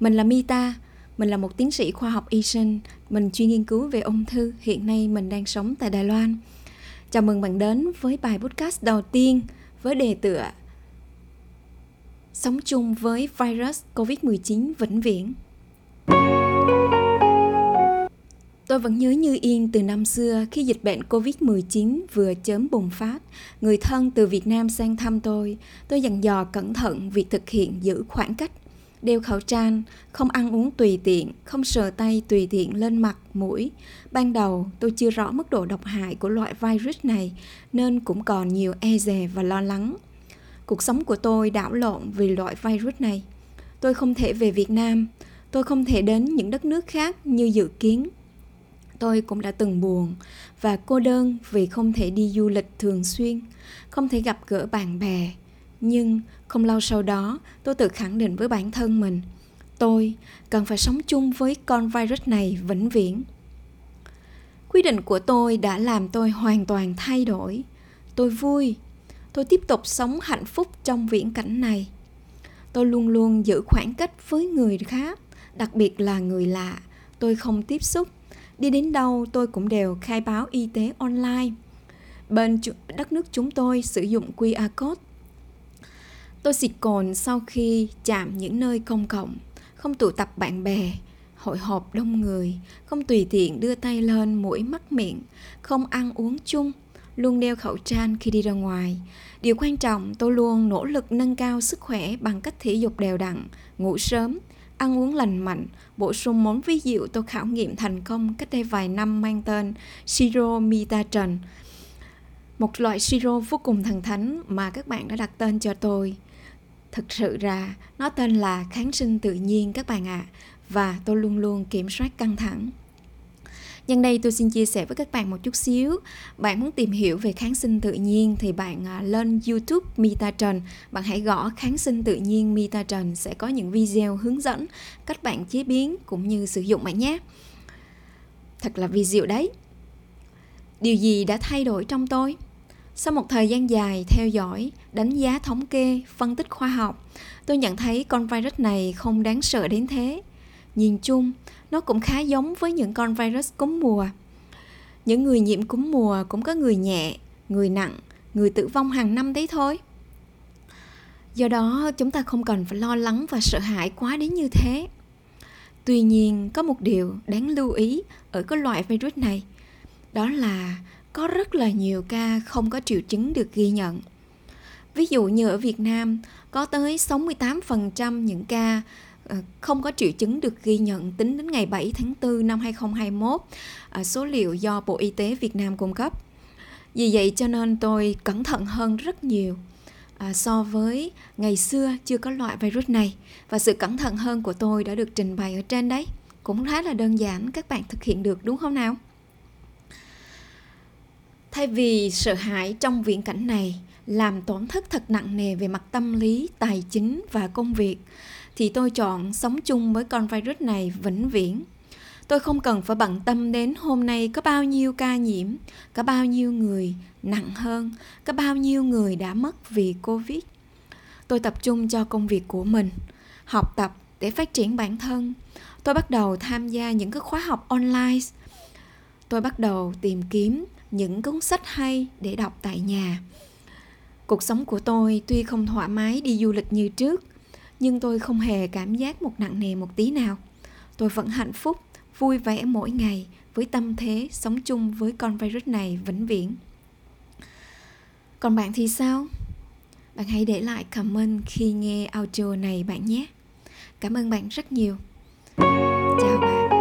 Mình là Mita, mình là một tiến sĩ khoa học y sinh, mình chuyên nghiên cứu về ung thư, hiện nay mình đang sống tại Đài Loan. Chào mừng bạn đến với bài podcast đầu tiên với đề tựa Sống chung với virus COVID-19 vĩnh viễn. Tôi vẫn nhớ như yên từ năm xưa khi dịch bệnh Covid-19 vừa chớm bùng phát, người thân từ Việt Nam sang thăm tôi, tôi dặn dò cẩn thận việc thực hiện giữ khoảng cách, đeo khẩu trang, không ăn uống tùy tiện, không sờ tay tùy tiện lên mặt, mũi. Ban đầu tôi chưa rõ mức độ độc hại của loại virus này nên cũng còn nhiều e dè và lo lắng. Cuộc sống của tôi đảo lộn vì loại virus này. Tôi không thể về Việt Nam, tôi không thể đến những đất nước khác như dự kiến tôi cũng đã từng buồn và cô đơn vì không thể đi du lịch thường xuyên không thể gặp gỡ bạn bè nhưng không lâu sau đó tôi tự khẳng định với bản thân mình, tôi cần phải sống chung với con virus này vĩnh viễn. Quyết định của tôi đã làm tôi hoàn toàn thay đổi. Tôi vui. Tôi tiếp tục sống hạnh phúc trong viễn cảnh này. Tôi luôn luôn giữ khoảng cách với người khác, đặc biệt là người lạ. Tôi không tiếp xúc. Đi đến đâu, tôi cũng đều khai báo y tế online. Bên đất nước chúng tôi sử dụng QR code tôi xịt cồn sau khi chạm những nơi công cộng không tụ tập bạn bè hội họp đông người không tùy tiện đưa tay lên mũi mắt miệng không ăn uống chung luôn đeo khẩu trang khi đi ra ngoài điều quan trọng tôi luôn nỗ lực nâng cao sức khỏe bằng cách thể dục đều đặn ngủ sớm ăn uống lành mạnh, bổ sung món ví dụ tôi khảo nghiệm thành công cách đây vài năm mang tên Siro Mitatron. Một loại siro vô cùng thần thánh mà các bạn đã đặt tên cho tôi. Thực sự ra, nó tên là kháng sinh tự nhiên các bạn ạ. À, và tôi luôn luôn kiểm soát căng thẳng. Nhân đây tôi xin chia sẻ với các bạn một chút xíu. Bạn muốn tìm hiểu về kháng sinh tự nhiên thì bạn à, lên YouTube Mitatron, bạn hãy gõ kháng sinh tự nhiên Mitatron sẽ có những video hướng dẫn cách bạn chế biến cũng như sử dụng bạn nhé. Thật là vi diệu đấy. Điều gì đã thay đổi trong tôi? Sau một thời gian dài theo dõi, đánh giá thống kê, phân tích khoa học, tôi nhận thấy con virus này không đáng sợ đến thế. Nhìn chung, nó cũng khá giống với những con virus cúm mùa. Những người nhiễm cúm mùa cũng có người nhẹ, người nặng, người tử vong hàng năm đấy thôi. Do đó, chúng ta không cần phải lo lắng và sợ hãi quá đến như thế. Tuy nhiên, có một điều đáng lưu ý ở cái loại virus này, đó là có rất là nhiều ca không có triệu chứng được ghi nhận. Ví dụ như ở Việt Nam, có tới 68% những ca ờ, không có triệu chứng được ghi nhận tính đến ngày 7 tháng 4 năm 2021, ờ, số liệu do Bộ Y tế Việt Nam cung cấp. Vì vậy cho nên tôi cẩn thận hơn rất nhiều ờ, so với ngày xưa chưa có loại virus này và sự cẩn thận hơn của tôi đã được trình bày ở trên đấy. Cũng khá là đơn giản các bạn thực hiện được đúng không nào? Thay vì sợ hãi trong viễn cảnh này làm tổn thất thật nặng nề về mặt tâm lý, tài chính và công việc thì tôi chọn sống chung với con virus này vĩnh viễn. Tôi không cần phải bận tâm đến hôm nay có bao nhiêu ca nhiễm, có bao nhiêu người nặng hơn, có bao nhiêu người đã mất vì Covid. Tôi tập trung cho công việc của mình, học tập để phát triển bản thân. Tôi bắt đầu tham gia những cái khóa học online. Tôi bắt đầu tìm kiếm những cuốn sách hay để đọc tại nhà. Cuộc sống của tôi tuy không thoải mái đi du lịch như trước, nhưng tôi không hề cảm giác một nặng nề một tí nào. Tôi vẫn hạnh phúc vui vẻ mỗi ngày với tâm thế sống chung với con virus này vĩnh viễn. Còn bạn thì sao? Bạn hãy để lại comment khi nghe audio này bạn nhé. Cảm ơn bạn rất nhiều. Chào bạn.